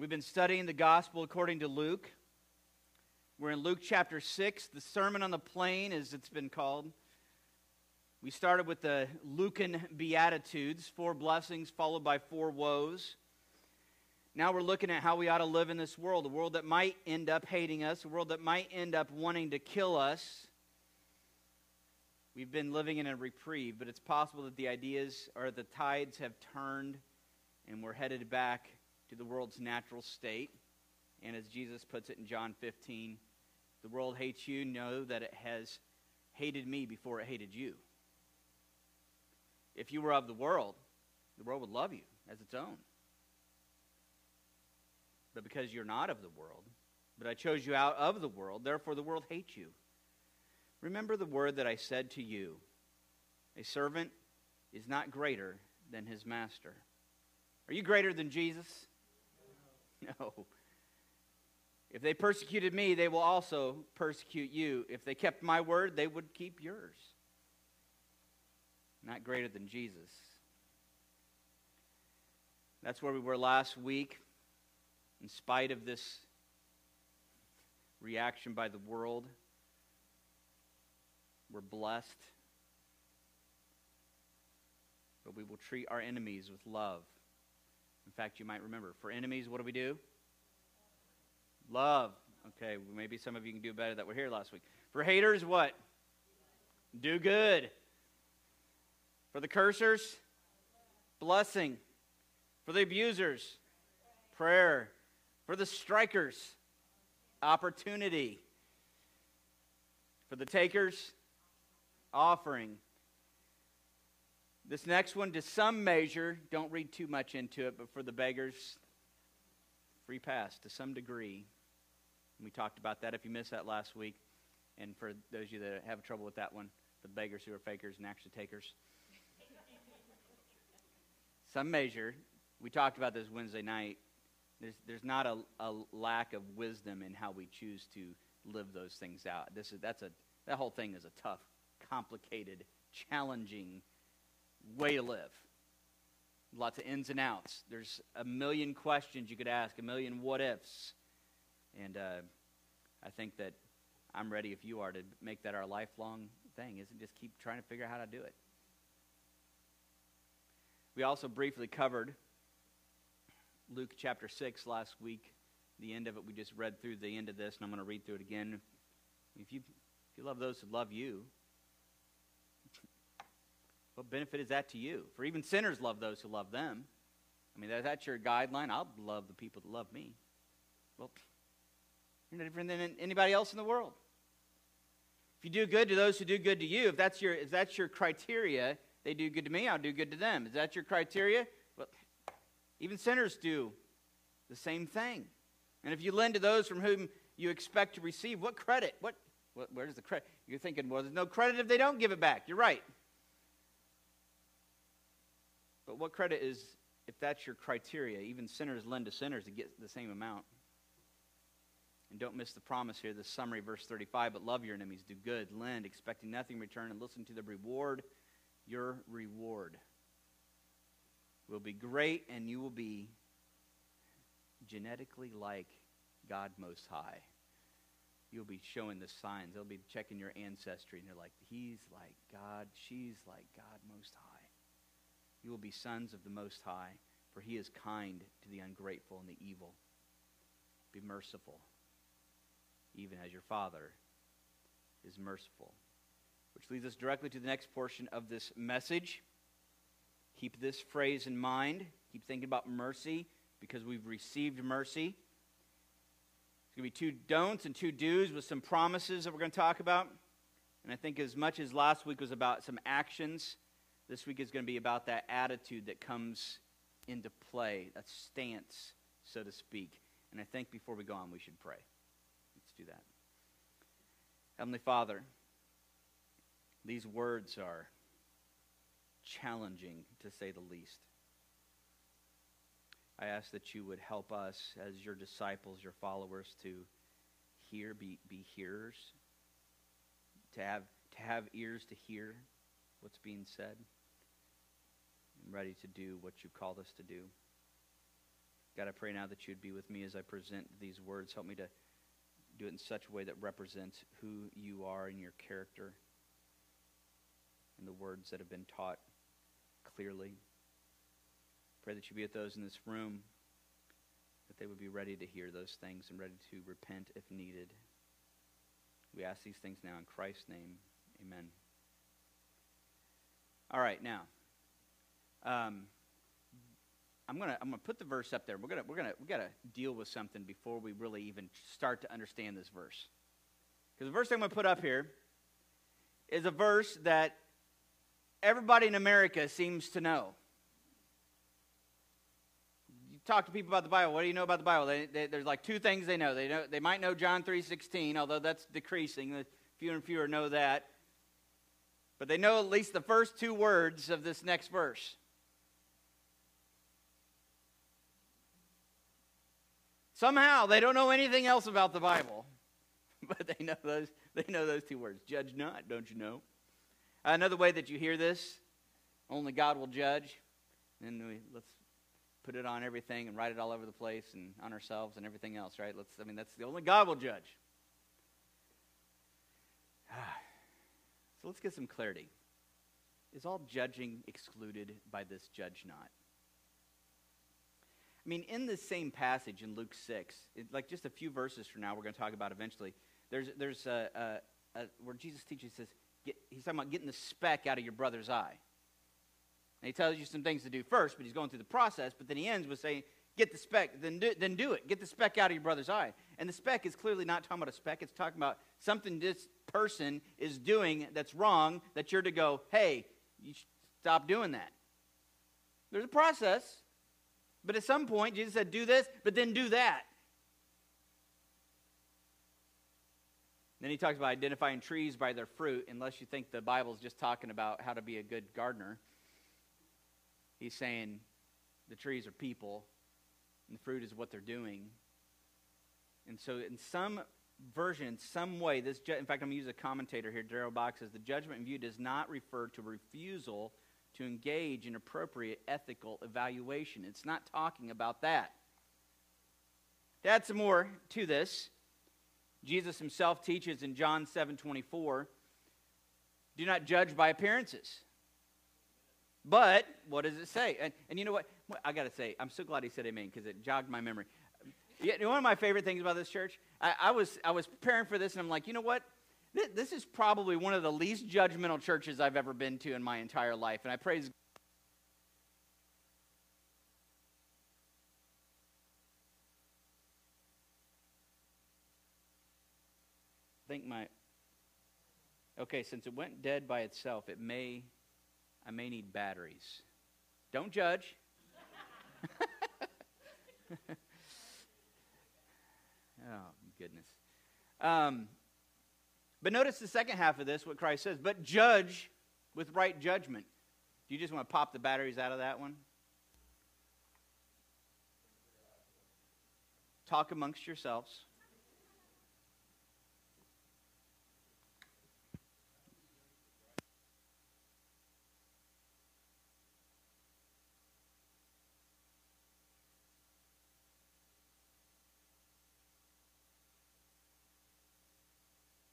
We've been studying the gospel according to Luke. We're in Luke chapter 6, the Sermon on the Plain, as it's been called. We started with the Lucan Beatitudes, four blessings followed by four woes. Now we're looking at how we ought to live in this world, a world that might end up hating us, a world that might end up wanting to kill us. We've been living in a reprieve, but it's possible that the ideas or the tides have turned and we're headed back to the world's natural state. And as Jesus puts it in John 15, the world hates you, know that it has hated me before it hated you. If you were of the world, the world would love you as its own. But because you're not of the world, but I chose you out of the world, therefore the world hates you. Remember the word that I said to you a servant is not greater than his master. Are you greater than Jesus? No. If they persecuted me, they will also persecute you. If they kept my word, they would keep yours. Not greater than Jesus. That's where we were last week. In spite of this reaction by the world, we're blessed. But we will treat our enemies with love. In fact, you might remember for enemies, what do we do? Love. Okay, maybe some of you can do better that were here last week. For haters, what? Do good. For the cursers, blessing. For the abusers, prayer. For the strikers, opportunity. For the takers, offering. This next one, to some measure, don't read too much into it, but for the beggars, free pass to some degree. We talked about that if you missed that last week. And for those of you that have trouble with that one, the beggars who are fakers and actually takers. some measure, we talked about this Wednesday night. There's, there's not a, a lack of wisdom in how we choose to live those things out. This is, that's a, that whole thing is a tough, complicated, challenging way to live. Lots of ins and outs. There's a million questions you could ask, a million what ifs. And uh, I think that I'm ready, if you are, to make that our lifelong thing, isn't just keep trying to figure out how to do it. We also briefly covered Luke chapter 6 last week. The end of it, we just read through the end of this, and I'm going to read through it again. If you, if you love those who love you, what benefit is that to you? For even sinners love those who love them. I mean, that's your guideline. I'll love the people that love me. Well, you're no different than anybody else in the world. If you do good to those who do good to you, if that's your, if that's your criteria, they do good to me, I'll do good to them. Is that your criteria? Well, even sinners do the same thing. And if you lend to those from whom you expect to receive, what credit? What, what where's the credit? You're thinking, well, there's no credit if they don't give it back. You're right. But what credit is, if that's your criteria, even sinners lend to sinners to get the same amount? And don't miss the promise here, the summary, verse 35. But love your enemies, do good, lend, expecting nothing in return, and listen to the reward. Your reward will be great, and you will be genetically like God Most High. You'll be showing the signs. They'll be checking your ancestry, and they're like, He's like God, she's like God Most High. You will be sons of the Most High, for he is kind to the ungrateful and the evil. Be merciful, even as your Father is merciful. Which leads us directly to the next portion of this message. Keep this phrase in mind. Keep thinking about mercy because we've received mercy. It's going to be two don'ts and two do's with some promises that we're going to talk about. And I think as much as last week was about some actions, this week is going to be about that attitude that comes into play, that stance, so to speak. And I think before we go on, we should pray. Let's do that. Heavenly Father, these words are challenging, to say the least. I ask that you would help us as your disciples, your followers, to hear, be, be hearers, to have, to have ears to hear what's being said and ready to do what you've called us to do. God, I pray now that you'd be with me as I present these words. Help me to do it in such a way that represents who you are and your character and the words that have been taught clearly. Pray that you be with those in this room, that they would be ready to hear those things and ready to repent if needed. We ask these things now in Christ's name. Amen. All right, now. Um, I'm gonna I'm gonna put the verse up there. We're gonna we're gonna we gotta deal with something before we really even start to understand this verse. Because the verse I'm gonna put up here is a verse that everybody in America seems to know. You talk to people about the Bible. What do you know about the Bible? They, they, there's like two things they know. They know they might know John three sixteen, although that's decreasing. Fewer and fewer know that. But they know at least the first two words of this next verse. Somehow they don't know anything else about the Bible, but they know those, they know those two words. Judge not, don't you know? Another way that you hear this, only God will judge. And we, let's put it on everything and write it all over the place and on ourselves and everything else, right? Let's, I mean, that's the only God will judge. So let's get some clarity. Is all judging excluded by this judge not? I mean, in this same passage in Luke 6, it, like just a few verses from now, we're going to talk about eventually, there's, there's a, a, a, where Jesus teaches, says, get, he's talking about getting the speck out of your brother's eye. And he tells you some things to do first, but he's going through the process, but then he ends with saying, get the speck, then do, then do it. Get the speck out of your brother's eye. And the speck is clearly not talking about a speck, it's talking about something this person is doing that's wrong, that you're to go, hey, you stop doing that. There's a process, but at some point, Jesus said, do this, but then do that. Then he talks about identifying trees by their fruit, unless you think the Bible is just talking about how to be a good gardener. He's saying the trees are people, and the fruit is what they're doing. And so, in some version, in some way, this ju- in fact, I'm going to use a commentator here. Darrell Bock says the judgment view does not refer to refusal to engage in appropriate ethical evaluation. It's not talking about that. To add some more to this, Jesus himself teaches in John 7 24, do not judge by appearances. But what does it say? And, and you know what? I got to say, I'm so glad he said amen because it jogged my memory. Yeah, one of my favorite things about this church, I, I, was, I was preparing for this and I'm like, you know what? This, is probably one of the least judgmental churches I've ever been to in my entire life. And I praise I think my okay since it went dead by itself it may i may need batteries. Don't judge. Oh goodness. Um, but notice the second half of this, what Christ says, but judge with right judgment. Do you just want to pop the batteries out of that one? Talk amongst yourselves.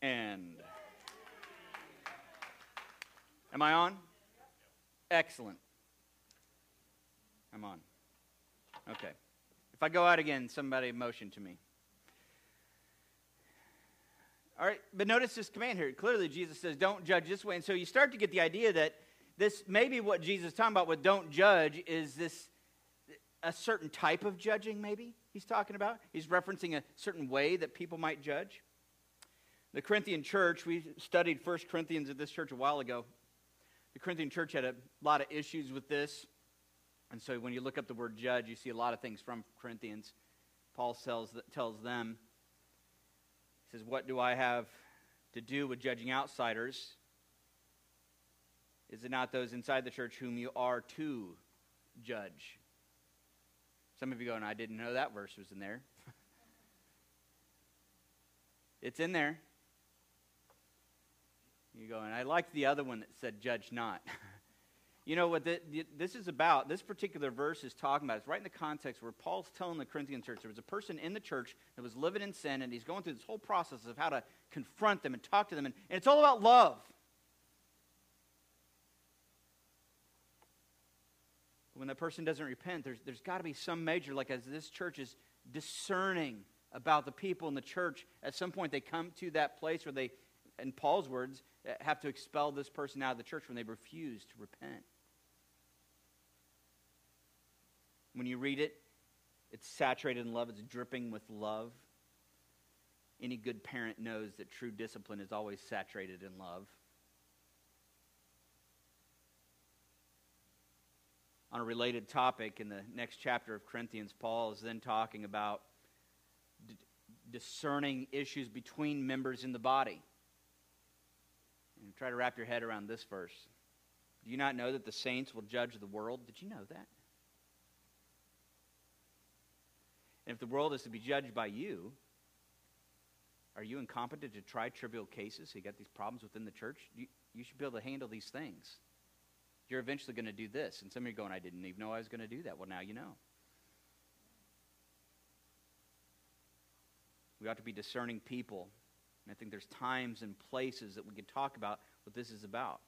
And am I on? Excellent. I'm on. Okay. If I go out again, somebody motion to me. All right, but notice this command here. Clearly, Jesus says, don't judge this way. And so you start to get the idea that this, maybe what Jesus is talking about with don't judge is this, a certain type of judging, maybe he's talking about. He's referencing a certain way that people might judge. The Corinthian church, we studied 1 Corinthians at this church a while ago. The Corinthian church had a lot of issues with this. And so when you look up the word judge, you see a lot of things from Corinthians. Paul tells, tells them, he says, What do I have to do with judging outsiders? Is it not those inside the church whom you are to judge? Some of you going, I didn't know that verse was in there. it's in there. You go, and I like the other one that said, Judge not. You know what the, the, this is about? This particular verse is talking about. It's right in the context where Paul's telling the Corinthian church there was a person in the church that was living in sin, and he's going through this whole process of how to confront them and talk to them, and, and it's all about love. When that person doesn't repent, there's, there's got to be some major, like as this church is discerning about the people in the church, at some point they come to that place where they, in Paul's words, have to expel this person out of the church when they refuse to repent. When you read it, it's saturated in love, it's dripping with love. Any good parent knows that true discipline is always saturated in love. On a related topic, in the next chapter of Corinthians, Paul is then talking about d- discerning issues between members in the body. Try to wrap your head around this verse. Do you not know that the saints will judge the world? Did you know that? And if the world is to be judged by you, are you incompetent to try trivial cases? You got these problems within the church? You, you should be able to handle these things. You're eventually going to do this. And some of you are going, I didn't even know I was going to do that. Well, now you know. We ought to be discerning people. And I think there's times and places that we can talk about what this is about.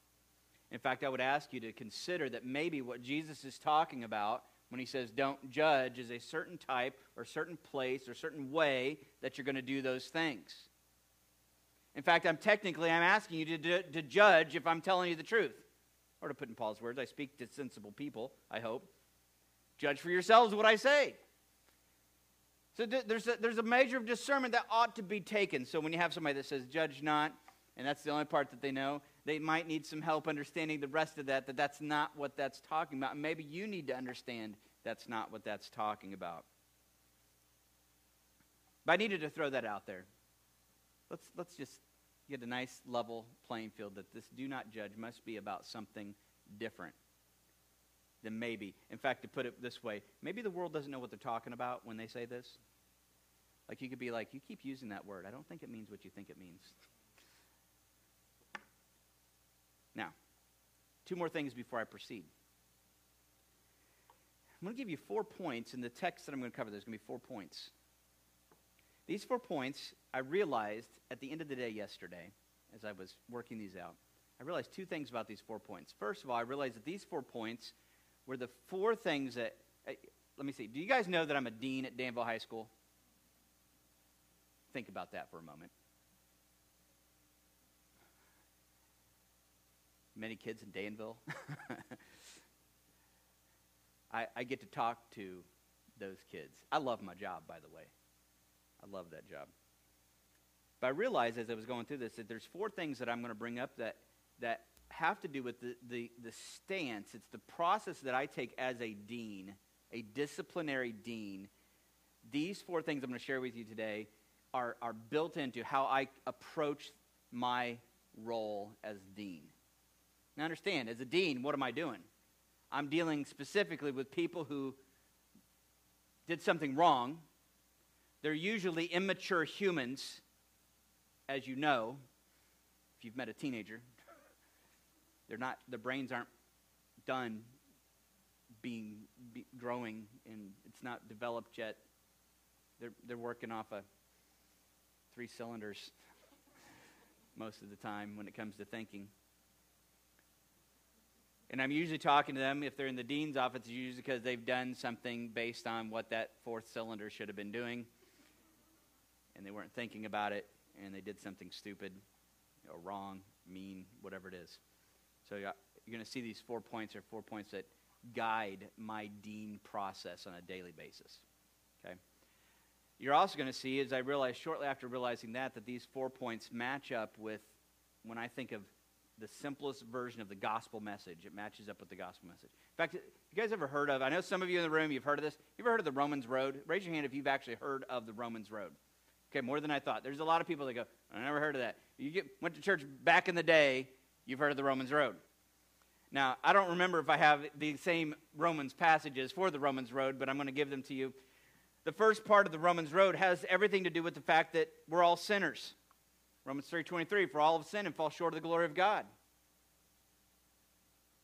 In fact, I would ask you to consider that maybe what Jesus is talking about when he says don't judge is a certain type or certain place or certain way that you're going to do those things. In fact, I'm technically I'm asking you to, to judge if I'm telling you the truth. Or to put in Paul's words, I speak to sensible people, I hope. Judge for yourselves what I say. So there's a, there's a measure of discernment that ought to be taken. So when you have somebody that says, judge not, and that's the only part that they know, they might need some help understanding the rest of that, that that's not what that's talking about. And maybe you need to understand that's not what that's talking about. But I needed to throw that out there. Let's, let's just get a nice level playing field that this do not judge must be about something different than maybe. In fact, to put it this way, maybe the world doesn't know what they're talking about when they say this. Like you could be like, you keep using that word. I don't think it means what you think it means. Now, two more things before I proceed. I'm going to give you four points in the text that I'm going to cover. There's going to be four points. These four points, I realized at the end of the day yesterday, as I was working these out, I realized two things about these four points. First of all, I realized that these four points were the four things that. Let me see. Do you guys know that I'm a dean at Danville High School? Think about that for a moment. Many kids in Danville. I, I get to talk to those kids. I love my job, by the way. I love that job. But I realized as I was going through this that there's four things that I'm going to bring up that, that have to do with the, the, the stance. It's the process that I take as a dean, a disciplinary dean. These four things I'm going to share with you today are, are built into how I approach my role as dean. Now, understand, as a dean, what am I doing? I'm dealing specifically with people who did something wrong. They're usually immature humans, as you know, if you've met a teenager. They're not, their brains aren't done being be, growing and it's not developed yet. They're, they're working off of three cylinders most of the time when it comes to thinking. And I'm usually talking to them if they're in the dean's office, it's usually because they've done something based on what that fourth cylinder should have been doing. And they weren't thinking about it, and they did something stupid wrong, mean, whatever it is. So you're going to see these four points are four points that guide my dean process on a daily basis. Okay? You're also going to see, as I realized shortly after realizing that, that these four points match up with when I think of the simplest version of the gospel message. It matches up with the gospel message. In fact, you guys ever heard of, I know some of you in the room, you've heard of this. You ever heard of the Romans Road? Raise your hand if you've actually heard of the Romans Road. Okay, more than I thought. There's a lot of people that go, I never heard of that. You get, went to church back in the day, you've heard of the Romans Road. Now, I don't remember if I have the same Romans passages for the Romans Road, but I'm going to give them to you. The first part of the Romans Road has everything to do with the fact that we're all sinners. Romans 3:23 for all have sinned and fall short of the glory of God.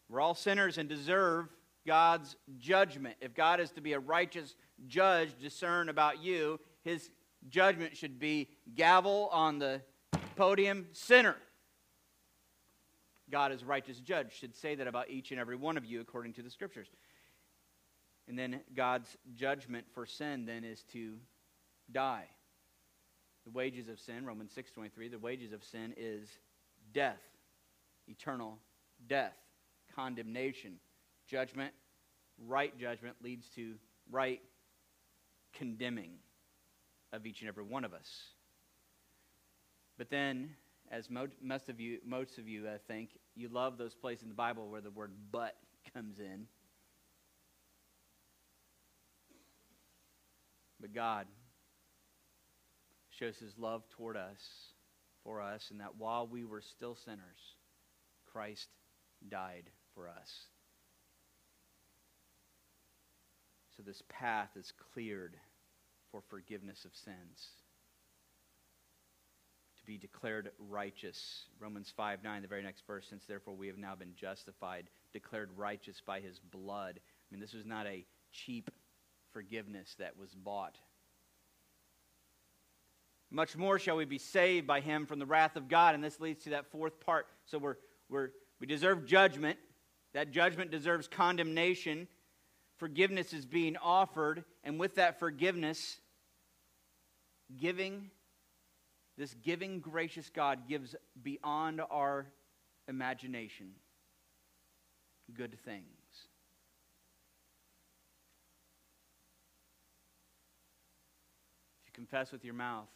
We're all sinners and deserve God's judgment. If God is to be a righteous judge, discern about you, his judgment should be gavel on the podium, sinner. God, as righteous judge, should say that about each and every one of you according to the scriptures. And then God's judgment for sin then is to die. The wages of sin, Romans 6:23, the wages of sin is death, eternal death, condemnation. Judgment, right judgment leads to right condemning of each and every one of us. But then, as most of you, most of you, I think, you love those places in the Bible where the word "but" comes in. But God shows his love toward us, for us, and that while we were still sinners, Christ died for us. So this path is cleared for forgiveness of sins. To be declared righteous. Romans 5 9, the very next verse, since therefore we have now been justified, declared righteous by his blood. I mean, this was not a cheap forgiveness that was bought. Much more shall we be saved by him from the wrath of God. And this leads to that fourth part. So we're, we're, we deserve judgment. That judgment deserves condemnation. Forgiveness is being offered. And with that forgiveness, giving, this giving, gracious God gives beyond our imagination good things. If you confess with your mouth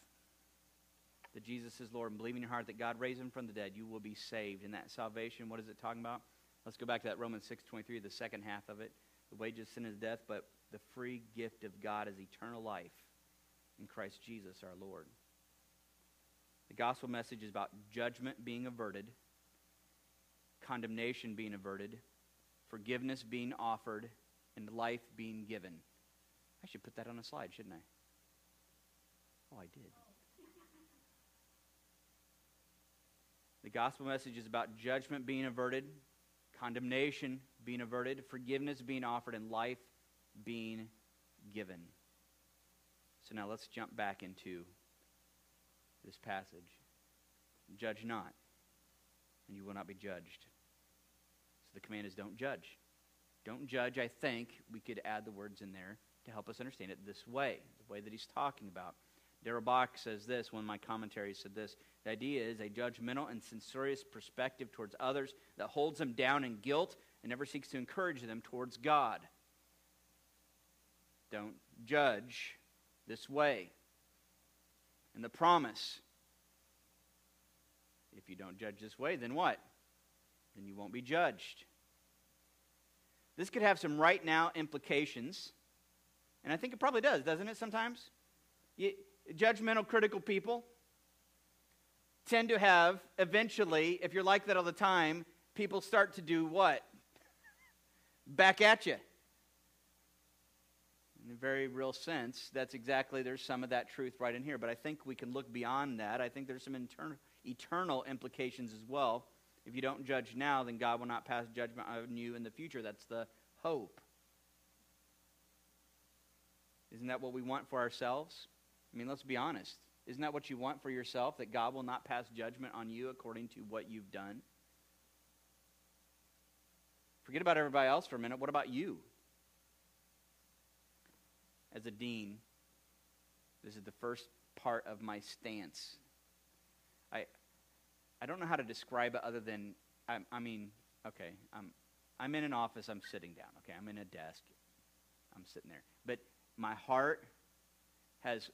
that Jesus is Lord and believe in your heart that God raised him from the dead, you will be saved. And that salvation, what is it talking about? Let's go back to that Romans 6.23, the second half of it. The wages of sin is death, but the free gift of God is eternal life in Christ Jesus our Lord. The gospel message is about judgment being averted, condemnation being averted, forgiveness being offered, and life being given. I should put that on a slide, shouldn't I? Oh, I did. The gospel message is about judgment being averted, condemnation being averted, forgiveness being offered, and life being given. So now let's jump back into this passage. Judge not, and you will not be judged. So the command is don't judge. Don't judge, I think we could add the words in there to help us understand it this way, the way that he's talking about. Bock says this, one of my commentaries said this The idea is a judgmental and censorious perspective towards others that holds them down in guilt and never seeks to encourage them towards God. Don't judge this way. And the promise if you don't judge this way, then what? Then you won't be judged. This could have some right now implications. And I think it probably does, doesn't it, sometimes? You, judgmental, critical people tend to have, eventually, if you're like that all the time, people start to do what? Back at you. In a very real sense, that's exactly, there's some of that truth right in here. But I think we can look beyond that. I think there's some eternal implications as well. If you don't judge now, then God will not pass judgment on you in the future. That's the hope. Isn't that what we want for ourselves? I mean, let's be honest. Isn't that what you want for yourself? That God will not pass judgment on you according to what you've done? Forget about everybody else for a minute. What about you? As a dean, this is the first part of my stance. I, I don't know how to describe it other than, I, I mean, okay, I'm, I'm in an office, I'm sitting down, okay, I'm in a desk, I'm sitting there. But my heart has,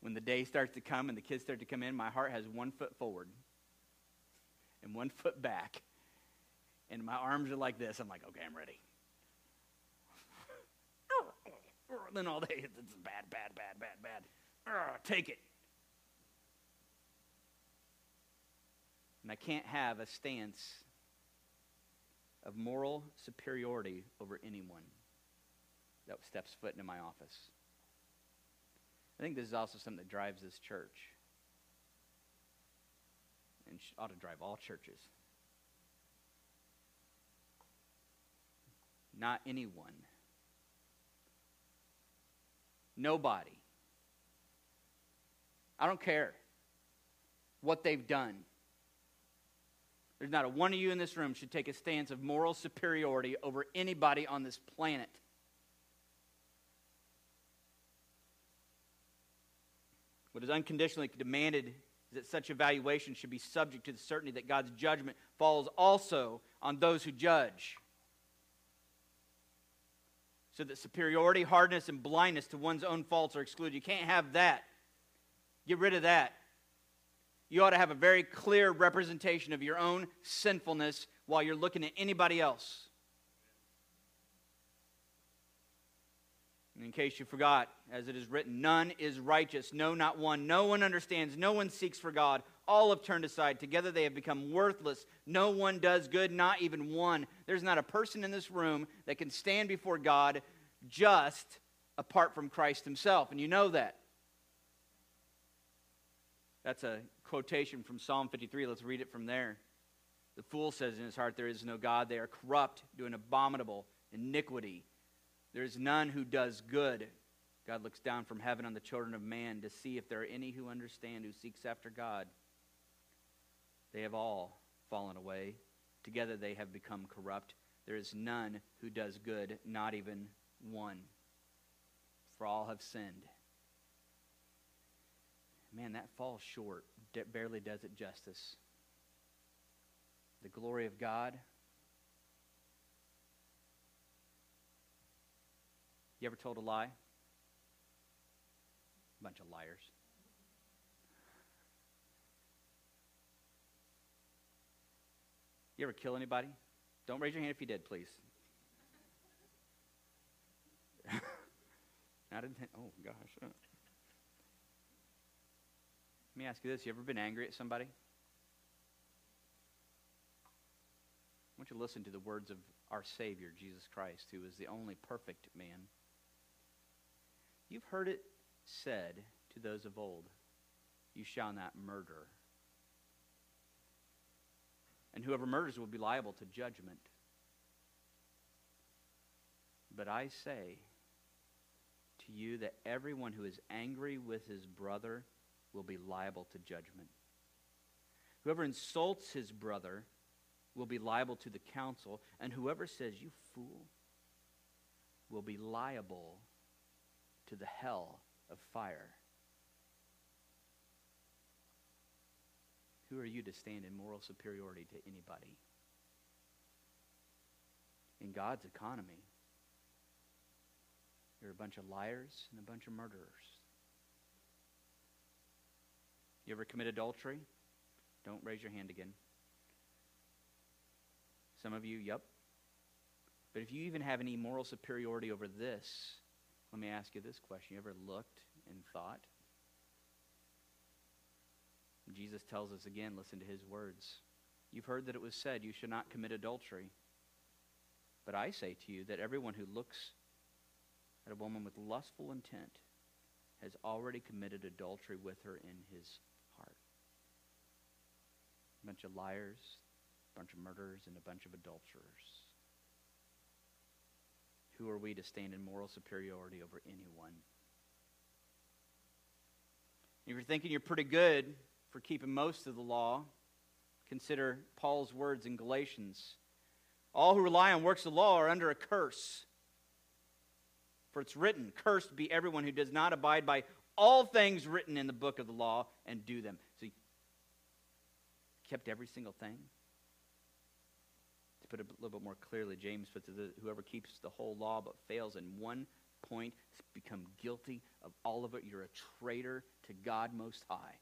when the day starts to come and the kids start to come in, my heart has one foot forward and one foot back. And my arms are like this. I'm like, okay, I'm ready. Oh, then all day, it's bad, bad, bad, bad, bad. take it. And I can't have a stance of moral superiority over anyone that steps foot into my office. I think this is also something that drives this church and ought to drive all churches. not anyone. Nobody. I don't care what they've done. There's not a one of you in this room should take a stance of moral superiority over anybody on this planet. What is unconditionally demanded is that such evaluation should be subject to the certainty that God's judgment falls also on those who judge. So that superiority, hardness, and blindness to one's own faults are excluded. You can't have that. Get rid of that. You ought to have a very clear representation of your own sinfulness while you're looking at anybody else. And in case you forgot, as it is written, none is righteous, no, not one. No one understands, no one seeks for God. All have turned aside. Together they have become worthless. No one does good, not even one. There's not a person in this room that can stand before God just apart from Christ himself. And you know that. That's a quotation from Psalm 53. Let's read it from there. The fool says in his heart, There is no God. They are corrupt, doing abominable iniquity. There is none who does good. God looks down from heaven on the children of man to see if there are any who understand, who seeks after God. They have all fallen away. Together they have become corrupt. There is none who does good, not even one. For all have sinned. Man, that falls short. barely does it justice. The glory of God You ever told a lie? Bunch of liars. You ever kill anybody? Don't raise your hand if you did, please. I didn't. Oh gosh. Let me ask you this: You ever been angry at somebody? I want you to listen to the words of our Savior, Jesus Christ, who is the only perfect man. You've heard it said to those of old, You shall not murder. And whoever murders will be liable to judgment. But I say to you that everyone who is angry with his brother will be liable to judgment. Whoever insults his brother will be liable to the council, and whoever says, You fool, will be liable to the hell of fire. Who are you to stand in moral superiority to anybody? In God's economy, you're a bunch of liars and a bunch of murderers. You ever commit adultery? Don't raise your hand again. Some of you, yep. But if you even have any moral superiority over this, let me ask you this question. You ever looked and thought? Jesus tells us again, listen to his words. You've heard that it was said, You should not commit adultery. But I say to you that everyone who looks at a woman with lustful intent has already committed adultery with her in his heart. A bunch of liars, a bunch of murderers, and a bunch of adulterers. Who are we to stand in moral superiority over anyone? If you're thinking you're pretty good for keeping most of the law, consider Paul's words in Galatians. All who rely on works of law are under a curse. For it's written, Cursed be everyone who does not abide by all things written in the book of the law and do them. So he kept every single thing put it a little bit more clearly, James puts it, whoever keeps the whole law but fails in one point become guilty of all of it. You're a traitor to God Most High.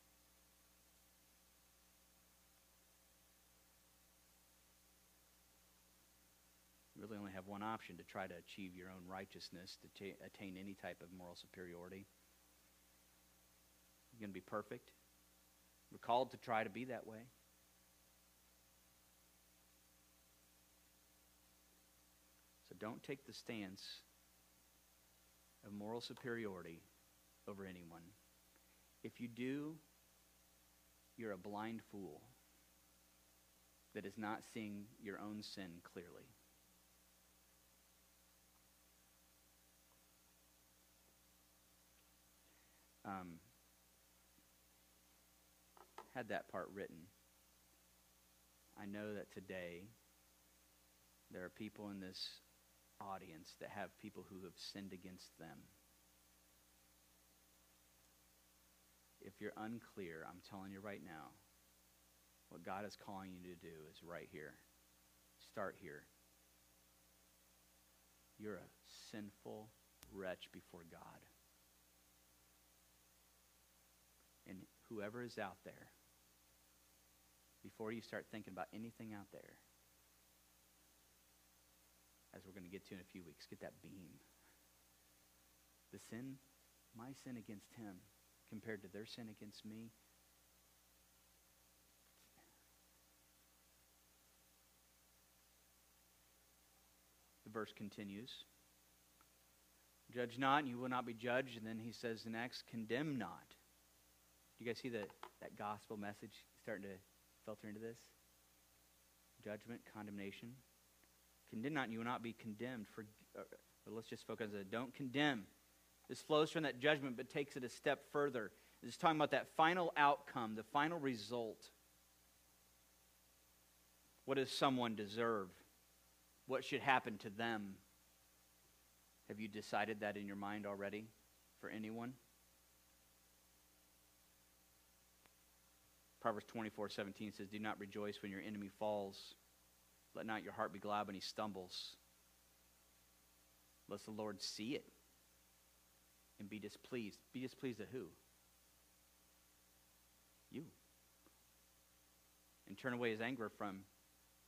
You really only have one option to try to achieve your own righteousness, to t- attain any type of moral superiority. You're going to be perfect. We're called to try to be that way. don't take the stance of moral superiority over anyone. If you do, you're a blind fool that is not seeing your own sin clearly. Um, had that part written. I know that today there are people in this audience that have people who have sinned against them. If you're unclear, I'm telling you right now, what God is calling you to do is right here. Start here. You're a sinful wretch before God. And whoever is out there, before you start thinking about anything out there, as we're going to get to in a few weeks, get that beam. The sin, my sin against him, compared to their sin against me, the verse continues. Judge not, and you will not be judged. And then he says the next, condemn not. Do you guys see that, that gospel message starting to filter into this? Judgment, condemnation. Condemn not, and you will not be condemned. For, uh, but let's just focus on it. Don't condemn. This flows from that judgment, but takes it a step further. It's talking about that final outcome, the final result. What does someone deserve? What should happen to them? Have you decided that in your mind already for anyone? Proverbs 24 17 says, Do not rejoice when your enemy falls. Let not your heart be glad when he stumbles. Let the Lord see it and be displeased. Be displeased at who? You. And turn away his anger from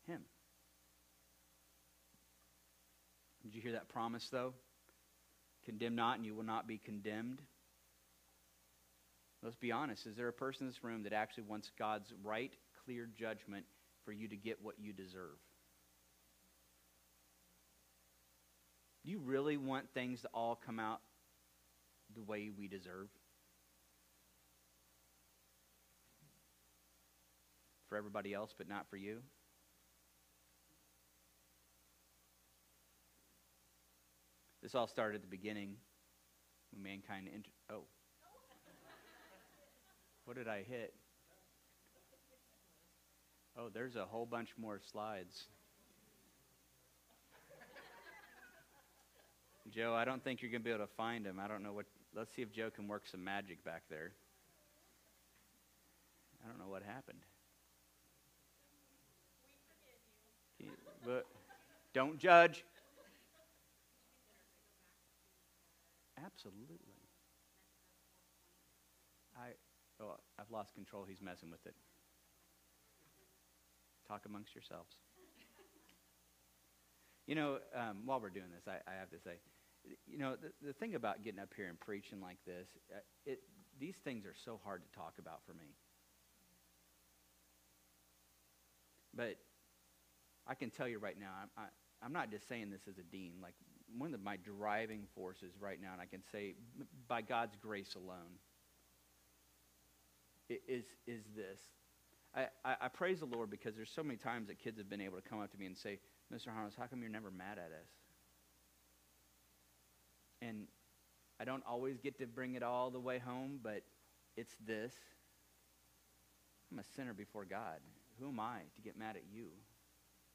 him. Did you hear that promise, though? Condemn not, and you will not be condemned. Let's be honest. Is there a person in this room that actually wants God's right, clear judgment for you to get what you deserve? Do you really want things to all come out the way we deserve? For everybody else, but not for you? This all started at the beginning when mankind entered. Oh. What did I hit? Oh, there's a whole bunch more slides. Joe, I don't think you're going to be able to find him. I don't know what. Let's see if Joe can work some magic back there. I don't know what happened. You, but don't judge. Absolutely. I oh, I've lost control. He's messing with it. Talk amongst yourselves. You know, um, while we're doing this, I, I, have to say, you know, the, the thing about getting up here and preaching like this, uh, it, these things are so hard to talk about for me. But I can tell you right now, I'm, I, I'm not just saying this as a dean. Like, one of my driving forces right now, and I can say by God's grace alone, is, is this. I, I, I praise the Lord because there's so many times that kids have been able to come up to me and say, Mr. Harnos, how come you're never mad at us? And I don't always get to bring it all the way home, but it's this. I'm a sinner before God. Who am I to get mad at you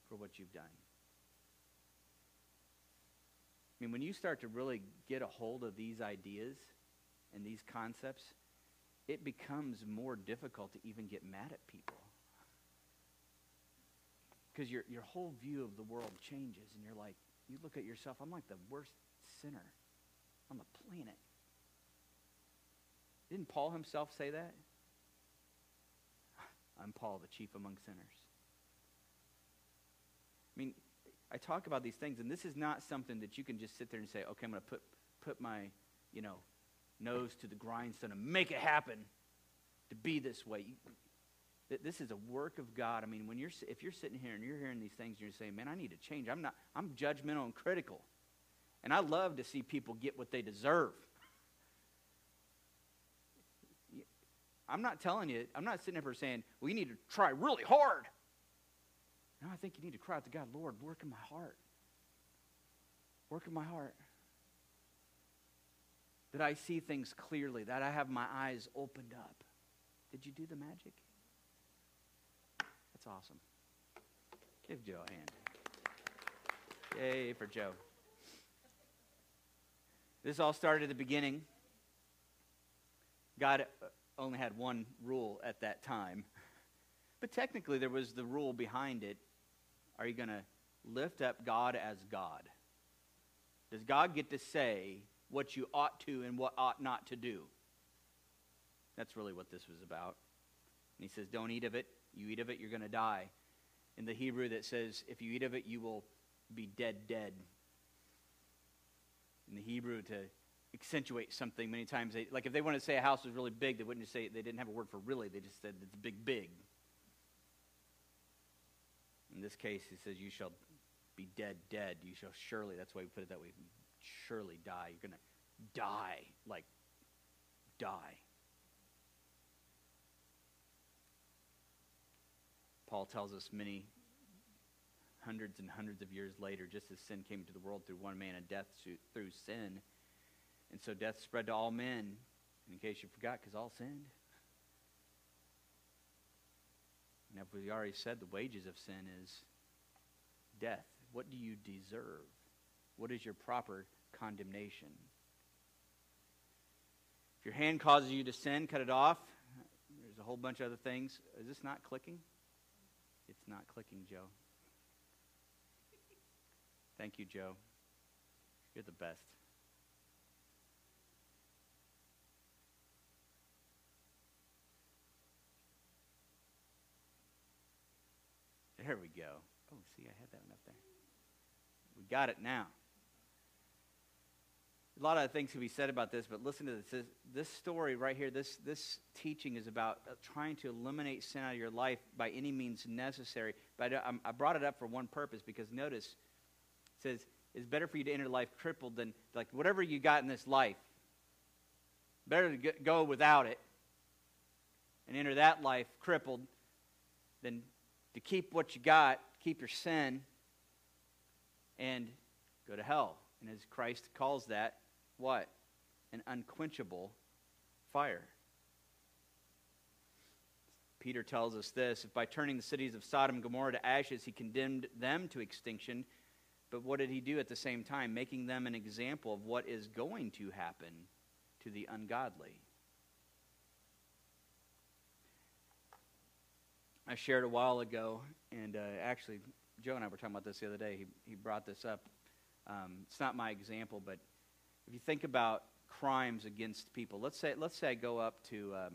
for what you've done? I mean, when you start to really get a hold of these ideas and these concepts, it becomes more difficult to even get mad at people. Because your, your whole view of the world changes, and you're like, you look at yourself, I'm like the worst sinner on the planet. Didn't Paul himself say that? I'm Paul, the chief among sinners. I mean, I talk about these things, and this is not something that you can just sit there and say, okay, I'm going to put, put my, you know, nose to the grindstone and make it happen to be this way. This is a work of God. I mean, when you're, if you're sitting here and you're hearing these things and you're saying, man, I need to change. I'm not, I'm judgmental and critical. And I love to see people get what they deserve. I'm not telling you, I'm not sitting here saying, you need to try really hard. No, I think you need to cry out to God, Lord, work in my heart. Work in my heart. that I see things clearly, that I have my eyes opened up. Did you do the magic? That's awesome. Give Joe a hand. Yay for Joe. This all started at the beginning. God only had one rule at that time. But technically, there was the rule behind it. Are you going to lift up God as God? Does God get to say what you ought to and what ought not to do? That's really what this was about. And he says, Don't eat of it. You eat of it, you're going to die. In the Hebrew, that says, If you eat of it, you will be dead, dead. In the Hebrew, to accentuate something many times, they, like if they wanted to say a house was really big, they wouldn't just say, they didn't have a word for really, they just said it's big, big. In this case, he says, You shall be dead, dead. You shall surely, that's why we put it that way, surely die. You're to die, like die. Paul tells us many hundreds and hundreds of years later, just as sin came into the world through one man and death through sin. And so death spread to all men. In case you forgot, because all sinned. And as we already said, the wages of sin is death. What do you deserve? What is your proper condemnation? If your hand causes you to sin, cut it off. There's a whole bunch of other things. Is this not clicking? It's not clicking, Joe. Thank you, Joe. You're the best. There we go. Oh, see, I had that one up there. We got it now. A lot of things can be said about this, but listen to this. This, this story right here, this, this teaching is about uh, trying to eliminate sin out of your life by any means necessary. But I, I brought it up for one purpose because notice says it's better for you to enter life crippled than like whatever you got in this life. Better to go without it and enter that life crippled than to keep what you got, keep your sin, and go to hell. And as Christ calls that, what? An unquenchable fire. Peter tells us this if by turning the cities of Sodom and Gomorrah to ashes, he condemned them to extinction, but what did he do at the same time? Making them an example of what is going to happen to the ungodly. I shared a while ago, and uh, actually, Joe and I were talking about this the other day. He, he brought this up. Um, it's not my example, but if you think about crimes against people, let's say, let's say I go up to, um,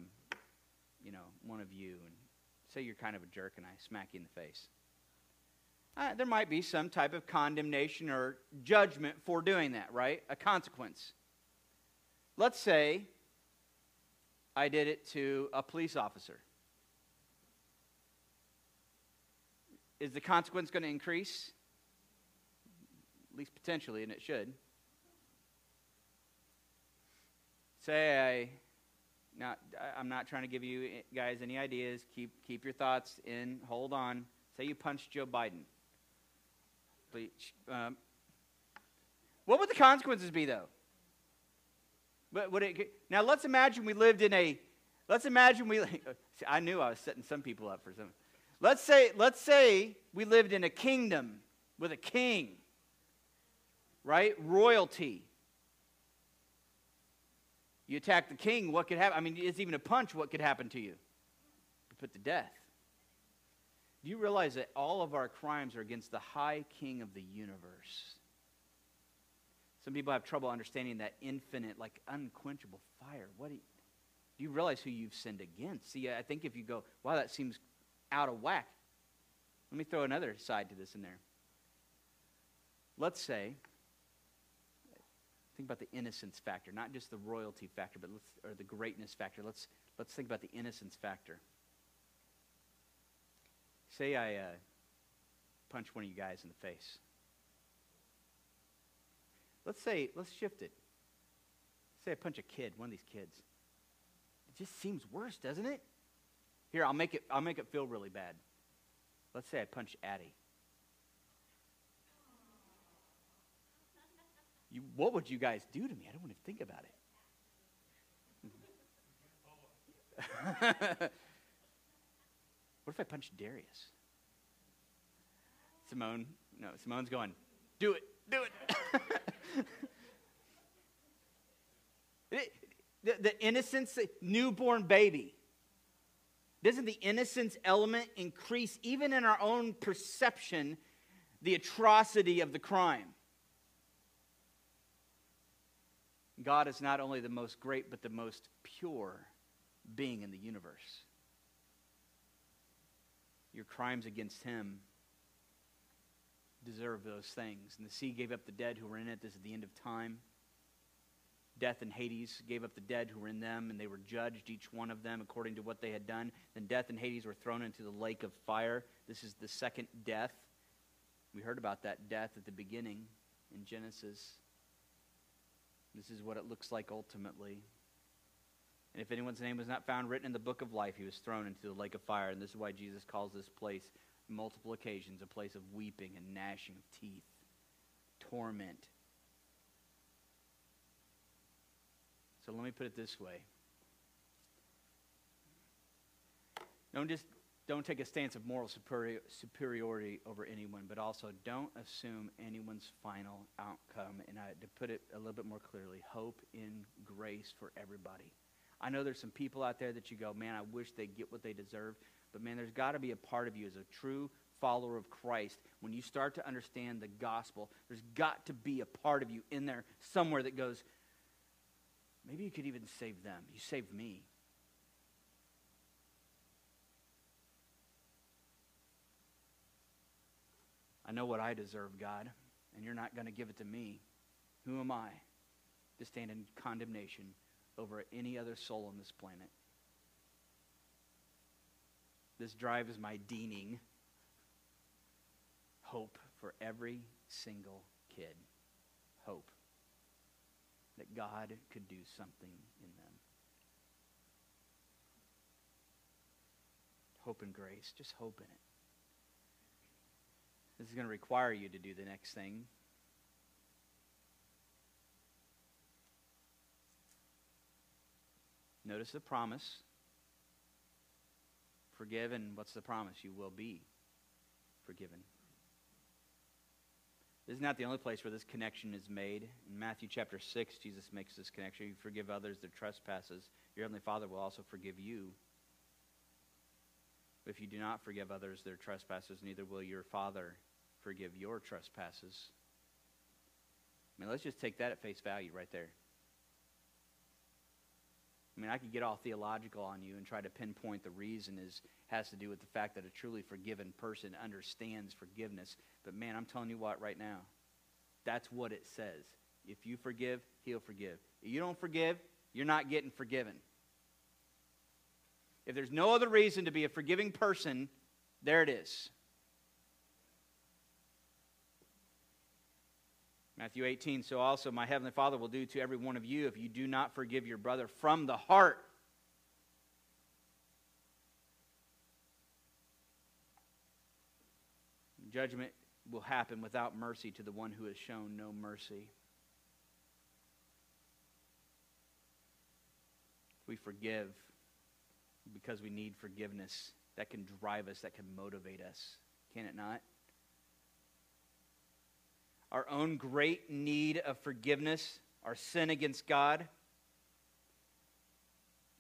you know, one of you and say you're kind of a jerk and I smack you in the face. Uh, there might be some type of condemnation or judgment for doing that, right? A consequence. Let's say I did it to a police officer. Is the consequence going to increase? At least potentially, and it should. Say I not I'm not trying to give you guys any ideas. Keep keep your thoughts in. Hold on. Say you punched Joe Biden. Please, um, what would the consequences be though? But would it, now let's imagine we lived in a let's imagine we See, I knew I was setting some people up for some Let's say, let's say we lived in a kingdom with a king, right? Royalty. You attack the king, what could happen? I mean, it's even a punch, what could happen to? You put to death. Do you realize that all of our crimes are against the high king of the universe? Some people have trouble understanding that infinite, like unquenchable fire. What do you, do you realize who you've sinned against? See, I think if you go, wow, that seems out of whack. Let me throw another side to this in there. Let's say, think about the innocence factor, not just the royalty factor, but let's, or the greatness factor. Let's, let's think about the innocence factor. Say I uh, punch one of you guys in the face. Let's say, let's shift it. Say I punch a kid, one of these kids. It just seems worse, doesn't it? Here, I'll make it, I'll make it feel really bad. Let's say I punch Addie. You, what would you guys do to me? I don't want to think about it. what if I punch Darius? Simone, no, Simone's going, do it, do it. the, the innocence, newborn baby. Doesn't the innocence element increase, even in our own perception, the atrocity of the crime? God is not only the most great, but the most pure being in the universe. Your crimes against him deserve those things. And the sea gave up the dead who were in it. This is the end of time. Death and Hades gave up the dead who were in them, and they were judged, each one of them, according to what they had done. Then death and Hades were thrown into the lake of fire. This is the second death. We heard about that death at the beginning in Genesis. This is what it looks like ultimately. And if anyone's name was not found written in the book of life, he was thrown into the lake of fire. And this is why Jesus calls this place, multiple occasions, a place of weeping and gnashing of teeth, torment. So let me put it this way. Don't just don't take a stance of moral superi- superiority over anyone, but also don't assume anyone's final outcome. And I, to put it a little bit more clearly, hope in grace for everybody. I know there's some people out there that you go, man, I wish they get what they deserve. But man, there's got to be a part of you as a true follower of Christ. When you start to understand the gospel, there's got to be a part of you in there somewhere that goes, maybe you could even save them. You saved me. I know what I deserve, God, and you're not going to give it to me. Who am I to stand in condemnation over any other soul on this planet? This drives my deaning hope for every single kid. Hope that God could do something in them. Hope and grace. Just hope in it. This is going to require you to do the next thing. Notice the promise. Forgive, and what's the promise? You will be forgiven. This is not the only place where this connection is made. In Matthew chapter 6, Jesus makes this connection. You forgive others their trespasses, your heavenly Father will also forgive you. But if you do not forgive others their trespasses, neither will your Father forgive your trespasses. I mean, let's just take that at face value right there. I mean, I could get all theological on you and try to pinpoint the reason is has to do with the fact that a truly forgiven person understands forgiveness. But man, I'm telling you what right now. That's what it says. If you forgive, he'll forgive. If you don't forgive, you're not getting forgiven. If there's no other reason to be a forgiving person, there it is. Matthew 18, so also my heavenly Father will do to every one of you if you do not forgive your brother from the heart. Judgment will happen without mercy to the one who has shown no mercy. We forgive because we need forgiveness. That can drive us, that can motivate us. Can it not? Our own great need of forgiveness, our sin against God.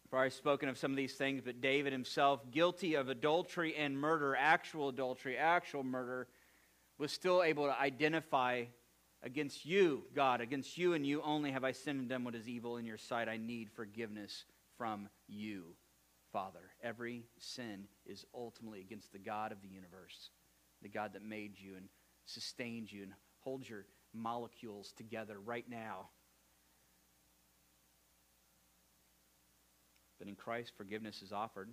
I've already spoken of some of these things, but David himself, guilty of adultery and murder, actual adultery, actual murder, was still able to identify against you, God, against you and you only have I sinned and done what is evil in your sight. I need forgiveness from you, Father. Every sin is ultimately against the God of the universe, the God that made you and sustained you and Hold your molecules together right now. But in Christ, forgiveness is offered.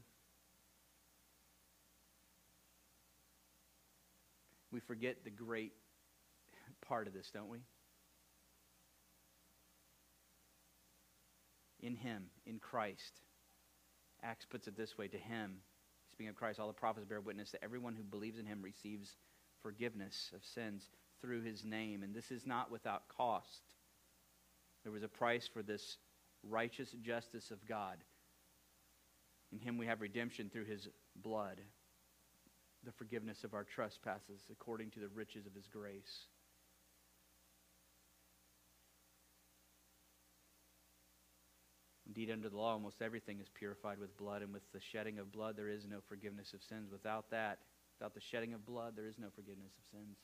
We forget the great part of this, don't we? In Him, in Christ. Acts puts it this way to Him, speaking of Christ, all the prophets bear witness that everyone who believes in Him receives forgiveness of sins through his name. And this is not without cost. There was a price for this righteous justice of God. In him we have redemption through his blood, the forgiveness of our trespasses according to the riches of his grace. Indeed, under the law, almost everything is purified with blood, and with the shedding of blood, there is no forgiveness of sins. Without that, without the shedding of blood, there is no forgiveness of sins.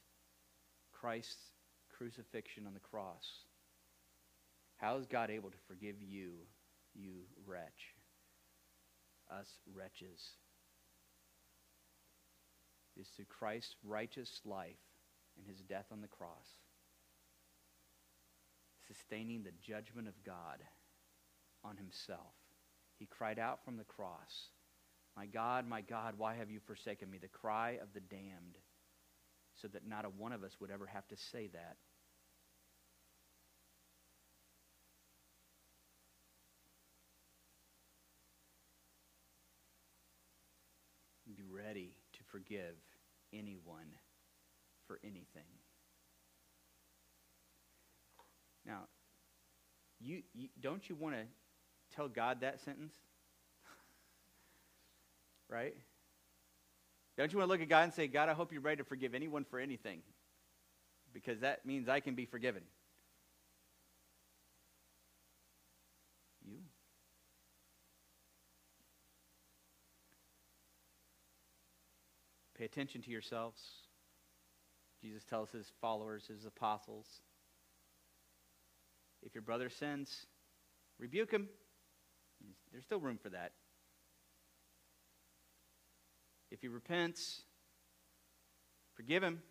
Christ's crucifixion on the cross. How is God able to forgive you, you wretch? Us wretches. It is through Christ's righteous life and his death on the cross, sustaining the judgment of God on himself. He cried out from the cross, My God, my God, why have you forsaken me? The cry of the damned, so that not a one of us would ever have to say that. Be ready to forgive anyone for anything. Now, you, you don't you want to tell God that sentence? right? Don't you want to look at God and say, God, I hope you're ready to forgive anyone for anything? Because that means I can be forgiven. You. Pay attention to yourselves. Jesus tells his followers, his apostles, if your brother sins, rebuke him. There's still room for that. If he repents, forgive him.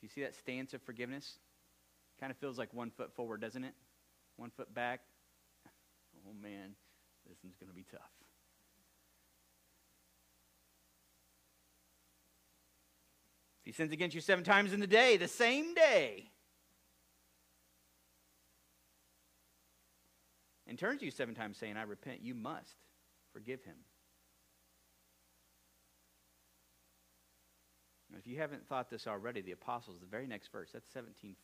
Do you see that stance of forgiveness? Kind of feels like one foot forward, doesn't it? One foot back. Oh man, this one's going to be tough. If he sins against you seven times in the day, the same day, and turns to you seven times saying, I repent, you must forgive him. Now, if you haven't thought this already, the apostles, the very next verse, that's 17.4,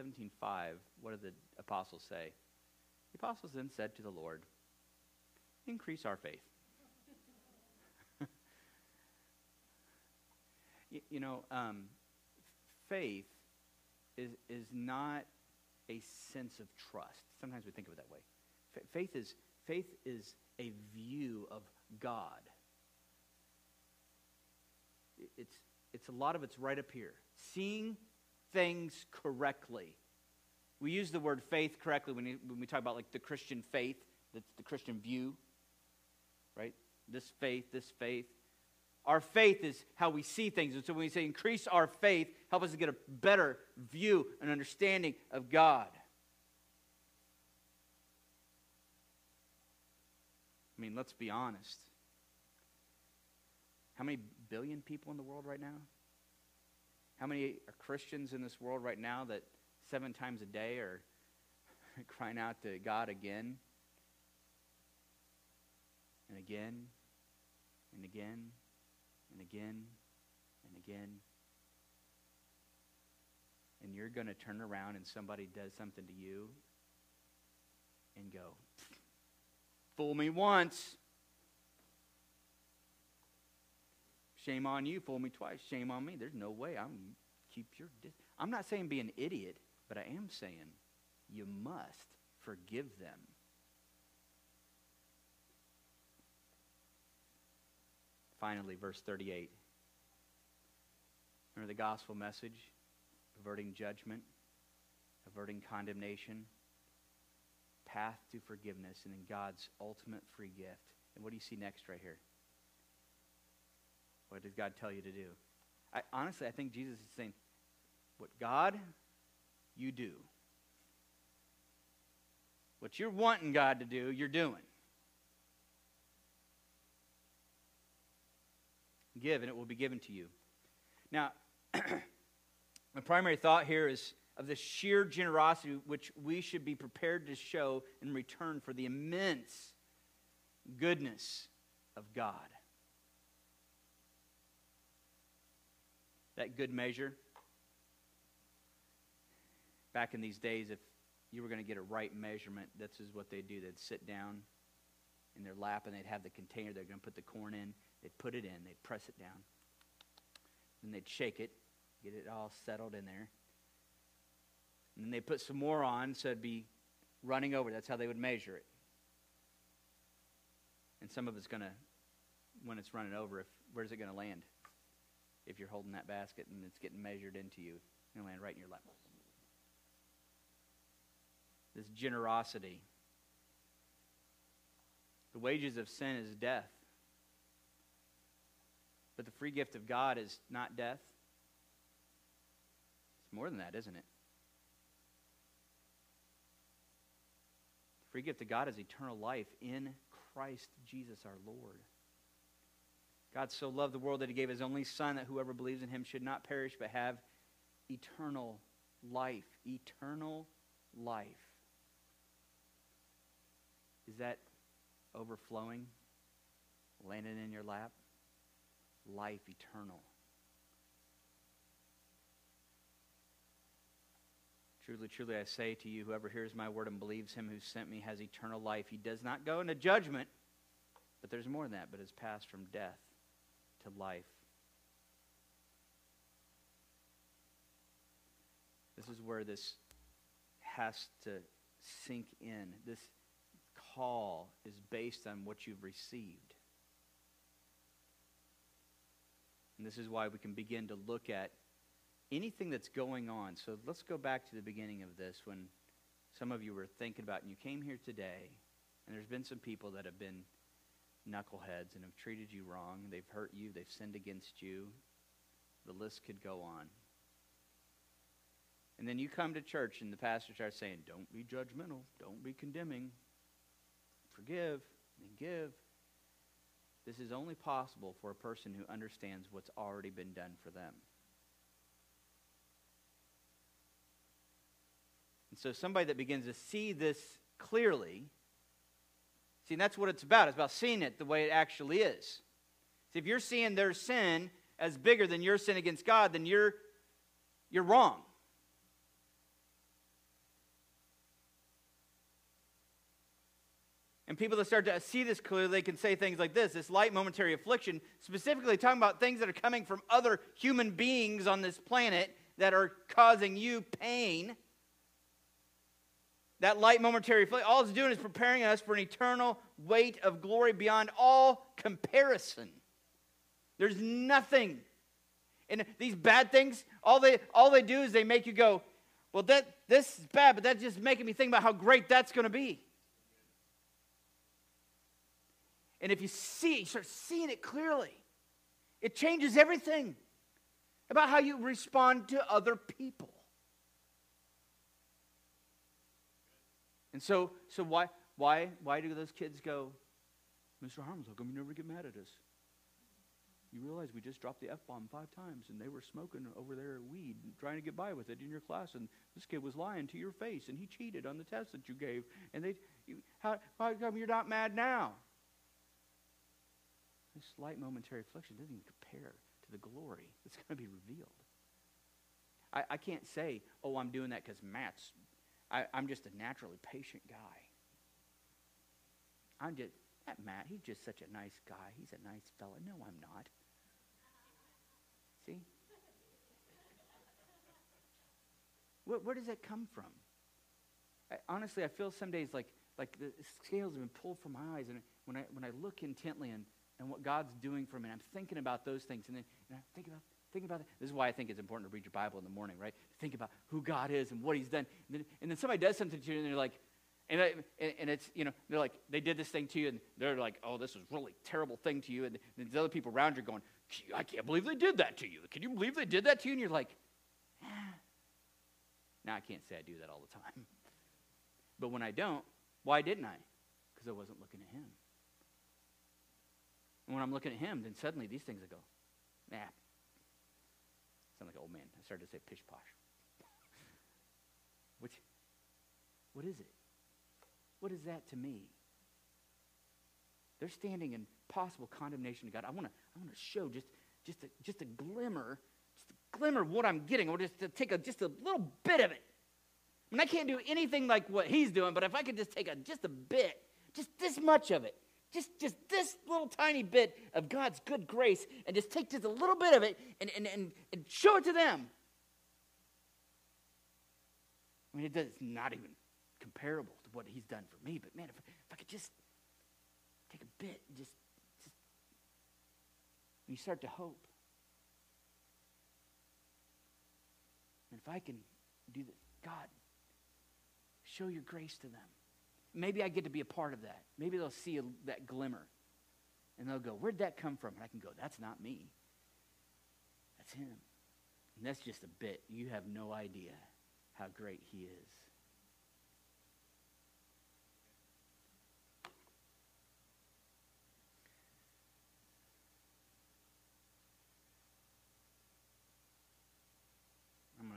17.5, what do the apostles say? The apostles then said to the Lord, increase our faith. you, you, know, um, faith is, is not a sense of trust. Sometimes we think of it that way. F- faith is faith is a view of God. It's it's a lot of it's right up here. Seeing things correctly. We use the word faith correctly when, when we talk about like the Christian faith, that's the Christian view, right? This faith, this faith. Our faith is how we see things. And so when we say increase our faith, help us to get a better view and understanding of God. I mean, let's be honest. How many billion people in the world right now? How many are Christians in this world right now that seven times a day are crying out to God again and again and again and again and again? And you're going to turn around and somebody does something to you and go, Fool me once. Shame on you. Fool me twice. Shame on me. There's no way. I'm keep your. Dis- I'm not saying be an idiot, but I am saying you must forgive them. Finally, verse 38. Remember the gospel message? Averting judgment, averting condemnation, path to forgiveness, and then God's ultimate free gift. And what do you see next right here? What does God tell you to do? I, honestly, I think Jesus is saying, what God, you do. What you're wanting God to do, you're doing. Give, and it will be given to you. Now, my primary thought here is of the sheer generosity which we should be prepared to show in return for the immense goodness of God. That good measure. Back in these days, if you were going to get a right measurement, this is what they'd do. They'd sit down in their lap and they'd have the container they're going to put the corn in. They'd put it in, they'd press it down. Then they'd shake it, get it all settled in there. And then they put some more on so it'd be running over. That's how they would measure it. And some of it's going to, when it's running over, if, where's it going to land? If you're holding that basket and it's getting measured into you, it's going to land right in your lap. This generosity. The wages of sin is death. But the free gift of God is not death. It's more than that, isn't it? Free gift of God is eternal life in Christ Jesus our Lord. God so loved the world that he gave his only Son that whoever believes in him should not perish but have eternal life. Eternal life. Is that overflowing, landing in your lap? Life eternal. Truly, truly, I say to you, whoever hears my word and believes him who sent me has eternal life. He does not go into judgment, but there's more than that, but has passed from death to life. This is where this has to sink in. This call is based on what you've received. And this is why we can begin to look at anything that's going on. So let's go back to the beginning of this when some of you were thinking about, and you came here today, and there's been some people that have been knuckleheads and have treated you wrong. They've hurt you, they've sinned against you. The list could go on. And then you come to church, and the pastor starts saying, Don't be judgmental, don't be condemning, forgive, and give. This is only possible for a person who understands what's already been done for them. And so, somebody that begins to see this clearly, see, that's what it's about. It's about seeing it the way it actually is. See, if you're seeing their sin as bigger than your sin against God, then you're, you're wrong. And people that start to see this clearly, they can say things like this this light momentary affliction, specifically talking about things that are coming from other human beings on this planet that are causing you pain. That light momentary affliction, all it's doing is preparing us for an eternal weight of glory beyond all comparison. There's nothing. And these bad things, all they all they do is they make you go, well, that this is bad, but that's just making me think about how great that's going to be. And if you see you start seeing it clearly. It changes everything about how you respond to other people. And so, so why, why, why do those kids go, Mr. Harmons, how come you never get mad at us? You realize we just dropped the F bomb five times and they were smoking over there weed trying to get by with it in your class. And this kid was lying to your face and he cheated on the test that you gave. And they, you, how, how come you're not mad now? This slight momentary affliction doesn't even compare to the glory that's going to be revealed. I, I can't say, oh, I'm doing that because Matt's, I, I'm just a naturally patient guy. I'm just, that Matt, he's just such a nice guy. He's a nice fella. No, I'm not. See? Where, where does that come from? I, honestly, I feel some days like, like the scales have been pulled from my eyes, and when I, when I look intently and and what God's doing for me. And I'm thinking about those things. And then and I think about think about it. This is why I think it's important to read your Bible in the morning, right? Think about who God is and what He's done. And then, and then somebody does something to you, and they're like, and, I, and it's, you know, they're like, they did this thing to you, and they're like, oh, this was really terrible thing to you. And then the other people around you going, I can't believe they did that to you. Can you believe they did that to you? And you're like, eh. now I can't say I do that all the time. But when I don't, why didn't I? Because I wasn't looking at Him. And when I'm looking at him, then suddenly these things will go, nah. Sound like an old man. I started to say pish posh. Which, what is it? What is that to me? They're standing in possible condemnation to God. I want to I want to show just, just, a, just a glimmer, just a glimmer of what I'm getting. Want just to take a, just a little bit of it. I mean, I can't do anything like what he's doing, but if I could just take a, just a bit, just this much of it, just, just this little tiny bit of God's good grace, and just take just a little bit of it and, and, and, and show it to them. I mean, it does, it's not even comparable to what he's done for me, but man, if, if I could just take a bit, just, just you start to hope. And if I can do this, God, show your grace to them. Maybe I get to be a part of that. Maybe they'll see a, that glimmer. And they'll go, Where'd that come from? And I can go, That's not me. That's him. And that's just a bit. You have no idea how great he is.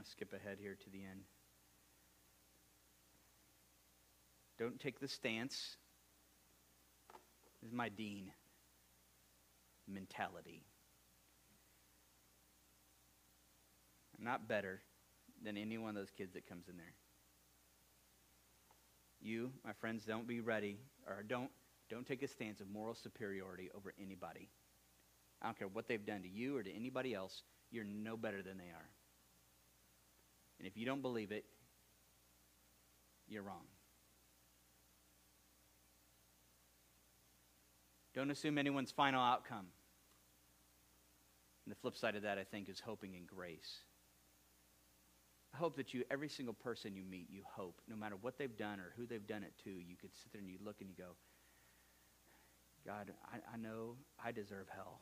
To skip ahead here to the end. Don't take the stance. This is my dean mentality. I'm not better than any one of those kids that comes in there. You, my friends, don't be ready or don't don't take a stance of moral superiority over anybody. I don't care what they've done to you or to anybody else, you're no better than they are. And if you don't believe it, you're wrong. Don't assume anyone's final outcome. And the flip side of that, I think, is hoping in grace. I hope that you, every single person you meet, you hope, no matter what they've done or who they've done it to, you could sit there and you look and you go, God, I, I know I deserve hell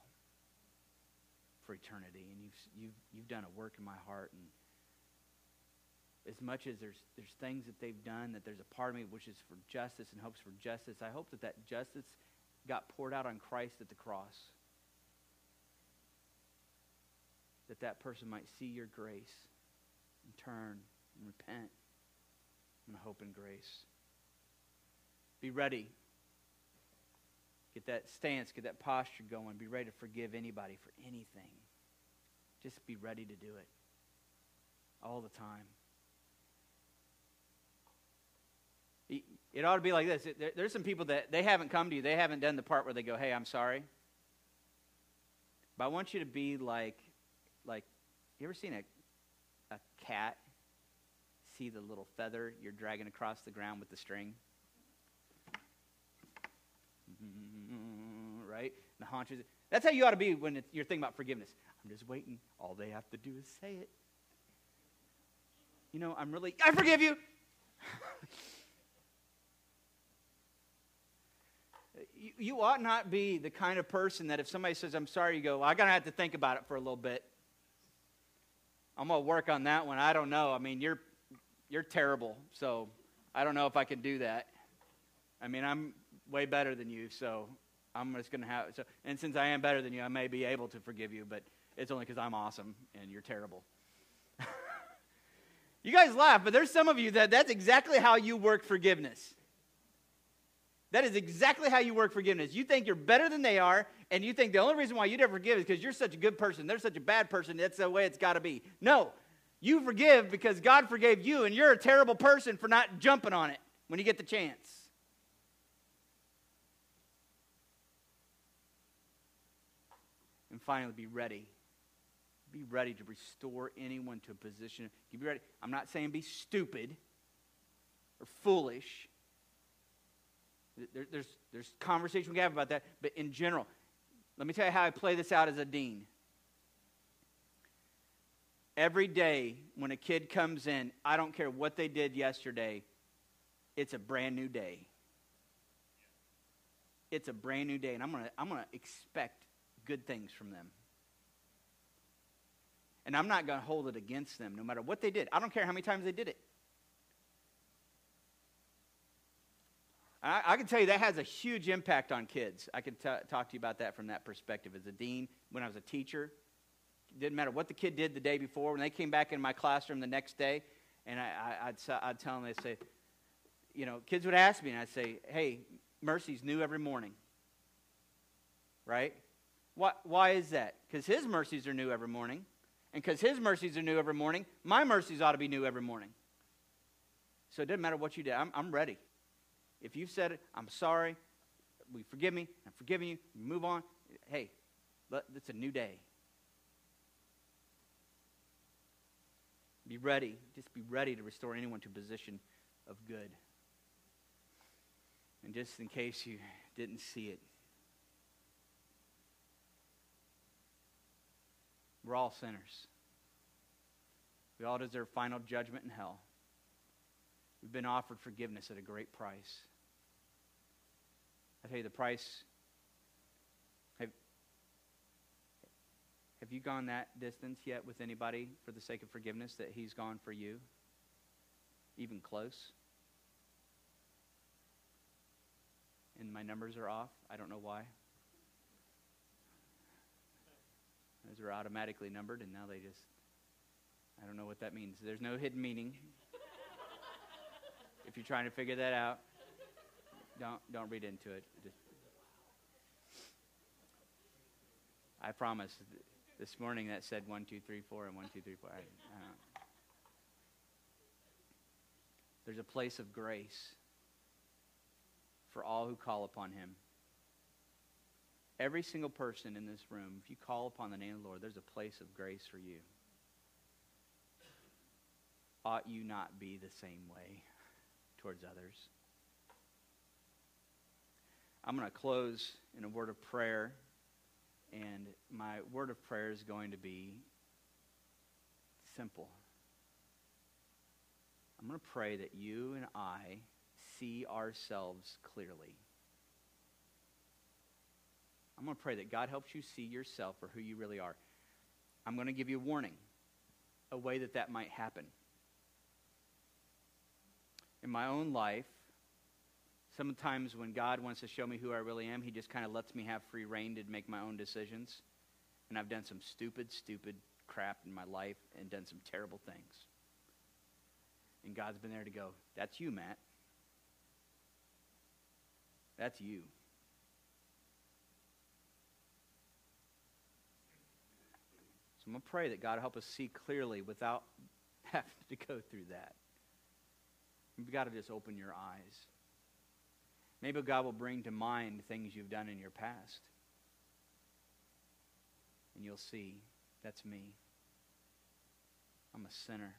for eternity, and you've, you've, you've done a work in my heart. And as much as there's, there's things that they've done, that there's a part of me which is for justice and hopes for justice, I hope that that justice got poured out on Christ at the cross. That that person might see your grace and turn and repent and hope in grace. Be ready. Get that stance, get that posture going. Be ready to forgive anybody for anything. Just be ready to do it all the time. It ought to be like this. There's some people that they haven't come to you. They haven't done the part where they go, "Hey, I'm sorry." But I want you to be like, like, you ever seen a, a cat see the little feather you're dragging across the ground with the string? Mm-hmm, right? The haunches. That's how you ought to be when you're thinking about forgiveness. I'm just waiting. All they have to do is say it. You know, I'm really, I forgive you. you, ought not be the kind of person that if somebody says, I'm sorry, you go, well, going to have to think about it for a little bit. I'm going to work on that one. I don't know. I mean, you're, you're terrible, so I don't know if I can do that. I mean, I'm way better than you, so I'm just going to have. So, and since I am better than you, I may be able to forgive you, but it's only because I'm awesome and you're terrible. you guys laugh, but there's some of you that that's exactly how you work forgiveness. That is exactly how you work forgiveness. You think you're better than they are, and you think the only reason why you'd ever forgive is because you're such a good person. They're such a bad person. That's the way it's got to be. No, you forgive because God forgave you, and you're a terrible person for not jumping on it when you get the chance. And finally, be ready. Be ready to restore anyone to a position. Be ready. I'm not saying be stupid or foolish. There, there's, there's conversation we can have about that, but in general, let me tell you how I play this out as a dean. Every day when a kid comes in, I don't care what they did yesterday, it's a brand new day. It's a brand new day, and I'm going to I'm going to expect good things from them. And I'm not going to hold it against them no matter what they did. I don't care how many times they did it. I, I, can tell you that has a huge impact on kids. I can t- talk to you about that from that perspective. As a dean, when I was a teacher, it didn't matter what the kid did the day before. When they came back in my classroom the next day, and I, would I'd tell them, they'd say, you know, kids would ask me, and I'd say, hey, Mercy's new every morning. Right? Why, why is that? Because his mercies are new every morning. And because his mercies are new every morning, my mercies ought to be new every morning. So it doesn't matter what you did. I'm, I'm ready. If you've said it, I'm sorry. We forgive me. I'm forgiving you. move on. Hey, it's a new day. Be ready. Just be ready to restore anyone to a position of good. And just in case you didn't see it, we're all sinners. We all deserve final judgment in hell. We've been offered forgiveness at a great price. I tell you, the price. Have, have you gone that distance yet with anybody for the sake of forgiveness that he's gone for you? Even close? And my numbers are off. I don't know why. Those are automatically numbered, and now they just. I don't know what that means. There's no hidden meaning. if you're trying to figure that out, don't don't read into it. Just, I promise. This morning that said one, two, three, four, and one, two, three, four. I, I There's a place of grace for all who call upon him. Every single person in this room, if you call upon the name of the Lord, there's a place of grace for you. Ought you not be the same way towards others? I'm going to close in a word of prayer, and my word of prayer is going to be simple. I'm going to pray that you and I see ourselves clearly. I'm going to pray that God helps you see yourself for who you really are. I'm going to give you a warning, a way that that might happen. In my own life, sometimes when God wants to show me who I really am, He just kind of lets me have free reign to make my own decisions. And I've done some stupid, stupid crap in my life and done some terrible things. And God's been there to go, That's you, Matt. That's you. So I'm going to pray that God help us see clearly without having to go through that. You've got to just open your eyes. Maybe God will bring to mind things you've done in your past. And you'll see that's me. I'm a sinner,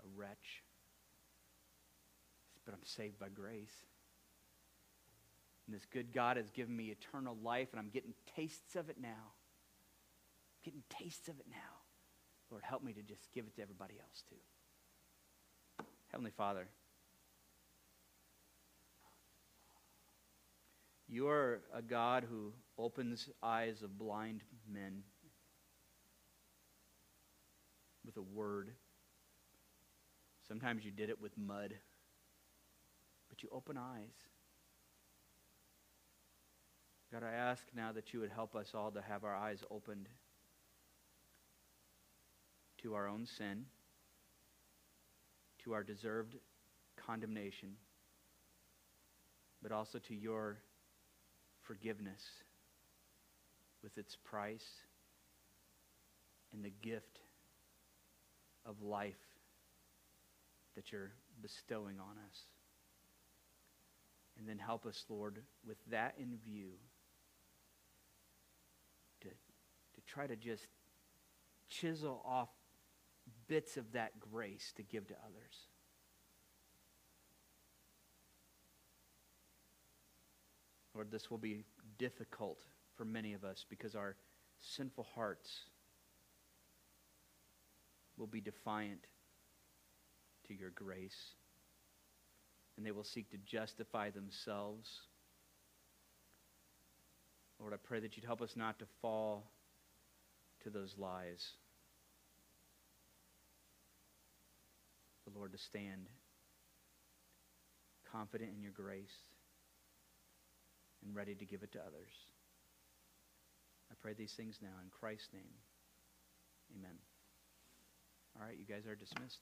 a wretch. But I'm saved by grace. And this good God has given me eternal life, and I'm getting tastes of it now. Getting tastes of it now. Lord, help me to just give it to everybody else too. Heavenly Father, you are a God who opens eyes of blind men with a word. Sometimes you did it with mud, but you open eyes. God, I ask now that you would help us all to have our eyes opened to our own sin, to our deserved condemnation, but also to your forgiveness with its price and the gift of life that you're bestowing on us. And then help us, Lord, with that in view to to try to just chisel off bits of that grace to give to others. Lord, this will be difficult for many of us because our sinful hearts will be defiant to your grace, and they will seek to justify themselves. Lord, I pray that you'd help us not to fall to those lies. The Lord, to stand confident in your grace and ready to give it to others. I pray these things now in Christ's name. Amen. All right, you guys are dismissed.